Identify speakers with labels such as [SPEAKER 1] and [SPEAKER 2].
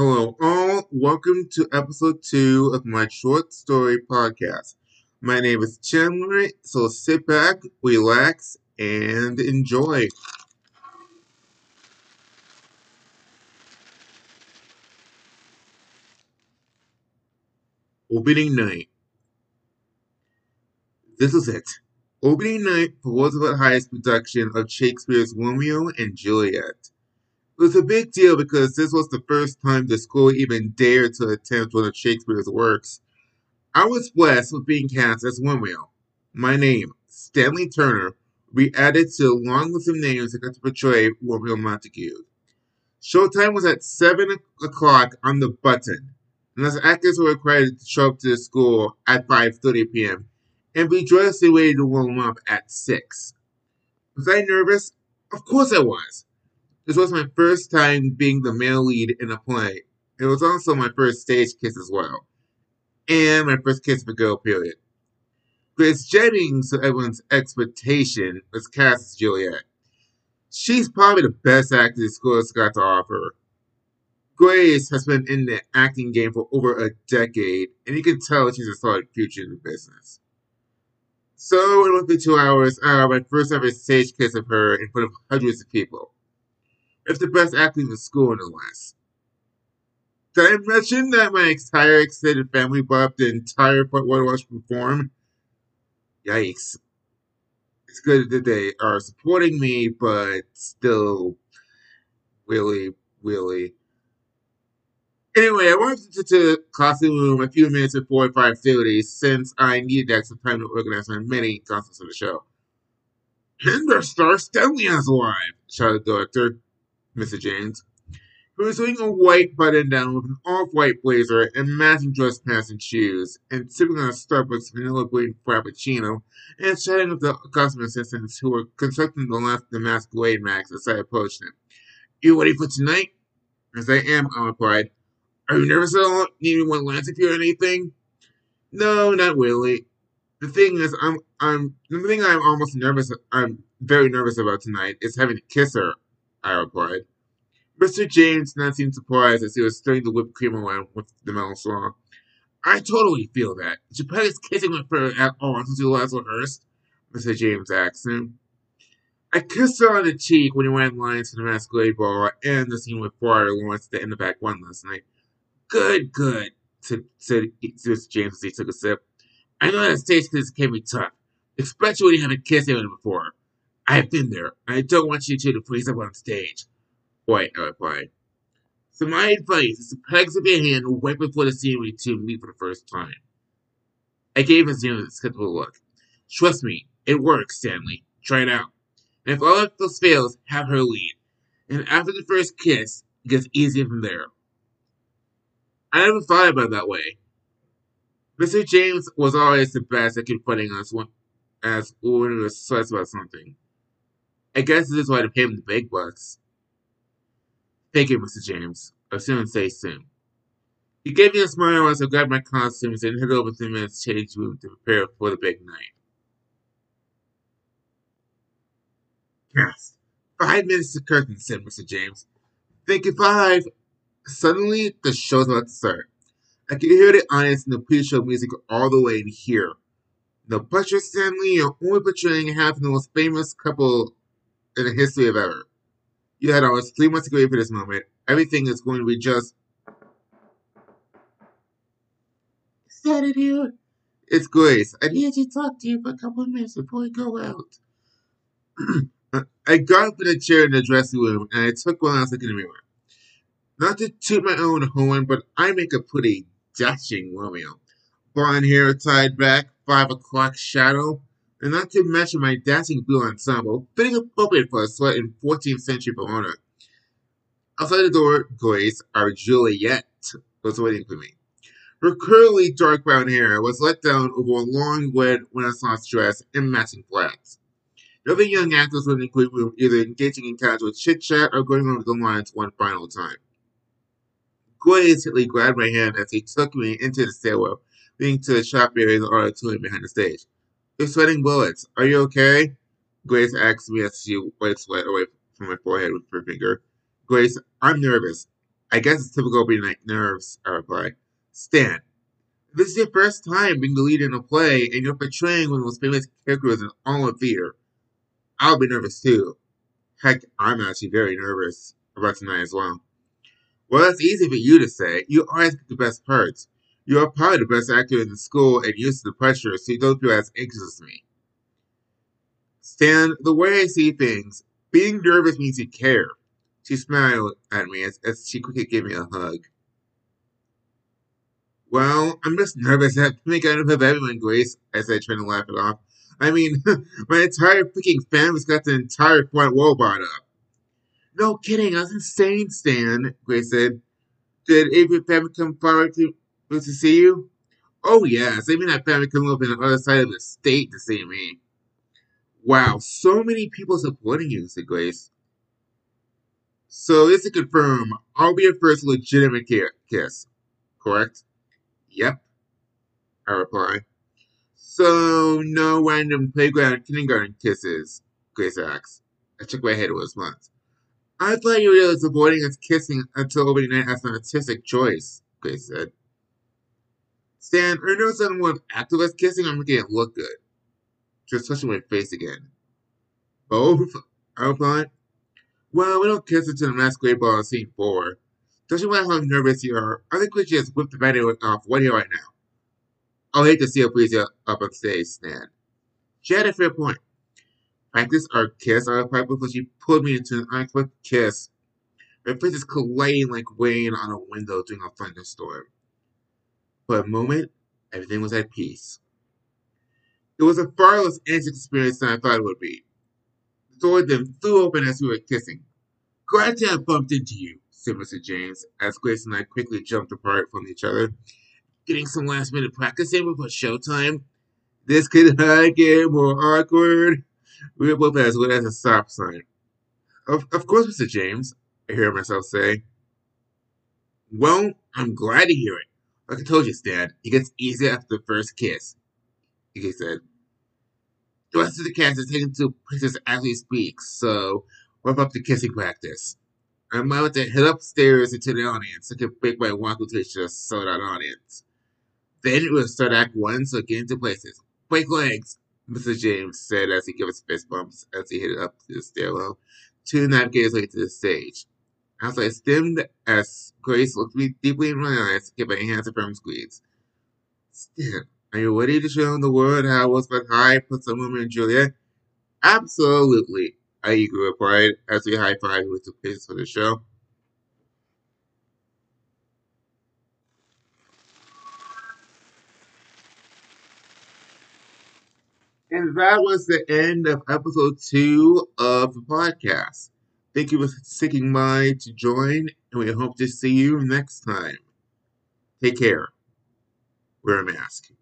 [SPEAKER 1] Hello, all. Welcome to episode two of my short story podcast. My name is Chandler, so sit back, relax, and enjoy. Opening night. This is it. Opening night for Roosevelt High's production of Shakespeare's Romeo and Juliet. It was a big deal because this was the first time the school even dared to attempt one of Shakespeare's works. I was blessed with being cast as Romeo. My name, Stanley Turner, be added to a long list of names that got to portray Romeo Montague. Showtime was at 7 o'clock on the button, and as actors were required to show up to the school at 5.30 p.m. and be dressed ready to warm up at 6. Was I nervous? Of course I was. This was my first time being the male lead in a play. It was also my first stage kiss as well. And my first kiss of a girl, period. Grace Jennings, to everyone's expectation, was cast as Juliet. She's probably the best actor the school has got to offer. Grace has been in the acting game for over a decade, and you can tell she's a solid future in the business. So, in roughly two hours, had my first ever stage kiss of her in front of hundreds of people. It's the best athlete in school, the West. Did I mention that my entire extended family bought up the entire One Watch perform? Yikes. It's good that they are supporting me, but still, really, really. Anyway, I went to the costume room a few minutes before 5.30 since I needed extra time to organize my many costumes for the show. And our star Stanley has arrived, shouted the director. Mr. James, who was wearing a white button down with an off white blazer and matching dress pants and shoes, and sipping on a Starbucks vanilla green frappuccino, and chatting with the costume assistants who were constructing the last the masquerade max as I approached him. You ready for tonight? As I am, I replied. Are you nervous at all? Need anyone lance if you or anything? No, not really. The thing is, I'm, I'm, the thing I'm almost nervous, I'm very nervous about tonight is having to kiss her, I replied. Mr. James did not seem surprised as he was stirring the whipped cream around with the melon straw. I totally feel that. Is kissing with her at all since you last rehearsed, Mr. James him. I kissed her on the cheek when he ran lines for the masquerade ball and the scene with Friar Lawrence at the end of Act 1 last night. Good, good, said, said Mr. James as he took a sip. I know that stage kiss can be tough, especially when you haven't kissed anyone before. I have been there, I don't want you two to freeze up on stage. Why, I replied. So my advice is to pegs up your hand right before the scenery to meet for the first time. I gave his a skeptical look. Trust me, it works, Stanley. Try it out. And if all else fails, have her lead. And after the first kiss, it gets easier from there. I never thought about it that way. Mr. James was always the best at confronting us when, as when we were stressed about something. I guess this is why they pay him the big bucks. Thank you, Mr. James. I'll soon say soon. He gave me a smile as I grabbed my costumes and headed over to the men's change room to prepare for the big night. Yes. Five minutes to curtain, said Mr. James. Thank you, five. Suddenly, the show's about to start. I could hear the audience and the pre-show music all the way in here. The Butcher Stanley are only portraying half of the most famous couple in the history of ever. You had almost three months to wait for this moment. Everything is going to be just. It here? It's Grace. I need to talk to you for a couple of minutes before we go out. I got up in a chair in the dressing room and I took one last look in the mirror. Not to toot my own horn, but I make a pretty dashing Romeo. Blonde hair tied back, five o'clock shadow, and not to mention my dancing blue ensemble, fitting appropriate for a sweat in 14th century Bologna. Outside the door, Grace, our Juliet, was waiting for me. Her curly dark brown hair was let down over a long red Renaissance dress and matching flats. The other young actors were in the green room either engaging in casual chit chat or going over the lines one final time. Grace hastily grabbed my hand as he took me into the stairwell, leading to the shop area in the auditorium behind the stage. You're sweating bullets. Are you okay? Grace asked me as she wiped sweat away from my forehead with her finger. Grace, I'm nervous. I guess it's typical being night nerves, I reply. Stan, this is your first time being the lead in a play, and you're portraying one of the most famous characters in all of theater. I'll be nervous too. Heck, I'm actually very nervous about tonight as well. Well, that's easy for you to say. You always get the best parts. You are probably the best actor in the school and used to the pressure, so you don't feel as anxious as me. Stan, the way I see things, being nervous means you care. She smiled at me as, as she quickly gave me a hug. Well, I'm just nervous. that I have to make out of everyone, Grace, as I said, trying to laugh it off. I mean, my entire freaking family's got the entire front wall bought up. No kidding, I was insane, Stan, Grace said. Did Avery family come forward to, to see you? Oh, yes. Even that family up on the other side of the state to see me. Wow, so many people supporting you, said Grace. So, just to confirm, I'll be your first legitimate kiss, correct? Yep, I reply. So, no random playground kindergarten kisses, Grace asks. I shook my head with a response. I thought you were avoiding us kissing until opening night as an artistic choice, Grace said. Stan, are no someone after us kissing I'm making it look good? Just touching my face again. Both, I replied. Well, we don't kiss until the masquerade ball in scene four. Don't you want how nervous you are? I think we should just whip the video off one here right now. I'll hate to see a please up on stage, Stan. She had a fair point. Practice our kiss, I replied before she pulled me into an unexpected kiss. Her face is colliding like rain on a window during a thunderstorm. For a moment, everything was at peace. It was a far less anxious experience than I thought it would be. The door then flew open as we were kissing. Glad to have bumped into you, said Mr. James, as Grace and I quickly jumped apart from each other. Getting some last minute practice in before showtime. This could get more awkward. We were both as good as a stop sign. Of, of course, Mr. James, I hear myself say. Well, I'm glad to hear it. Like I told you, Stan, it gets easier after the first kiss. He said. The rest of the cast is taken to places as we speak, so wrap up the kissing practice. I'm about to head upstairs into the audience. I can break my walk to a sold audience. Then it will start Act 1, so get into places. Break legs, Mr. James said as he gave us fist bumps as he headed up the stairwell. Two navigators way to the stage. As I stemmed as Grace looked me deeply in my eyes, give my hands firm squeeze. Stan, are you ready to show the world how Elizabeth High puts a woman in Juliet? Absolutely, I eagerly replied as we high fived with the pieces for the show. And that was the end of episode two of the podcast. Thank you for sticking by to join, and we hope to see you next time. Take care. Wear a mask.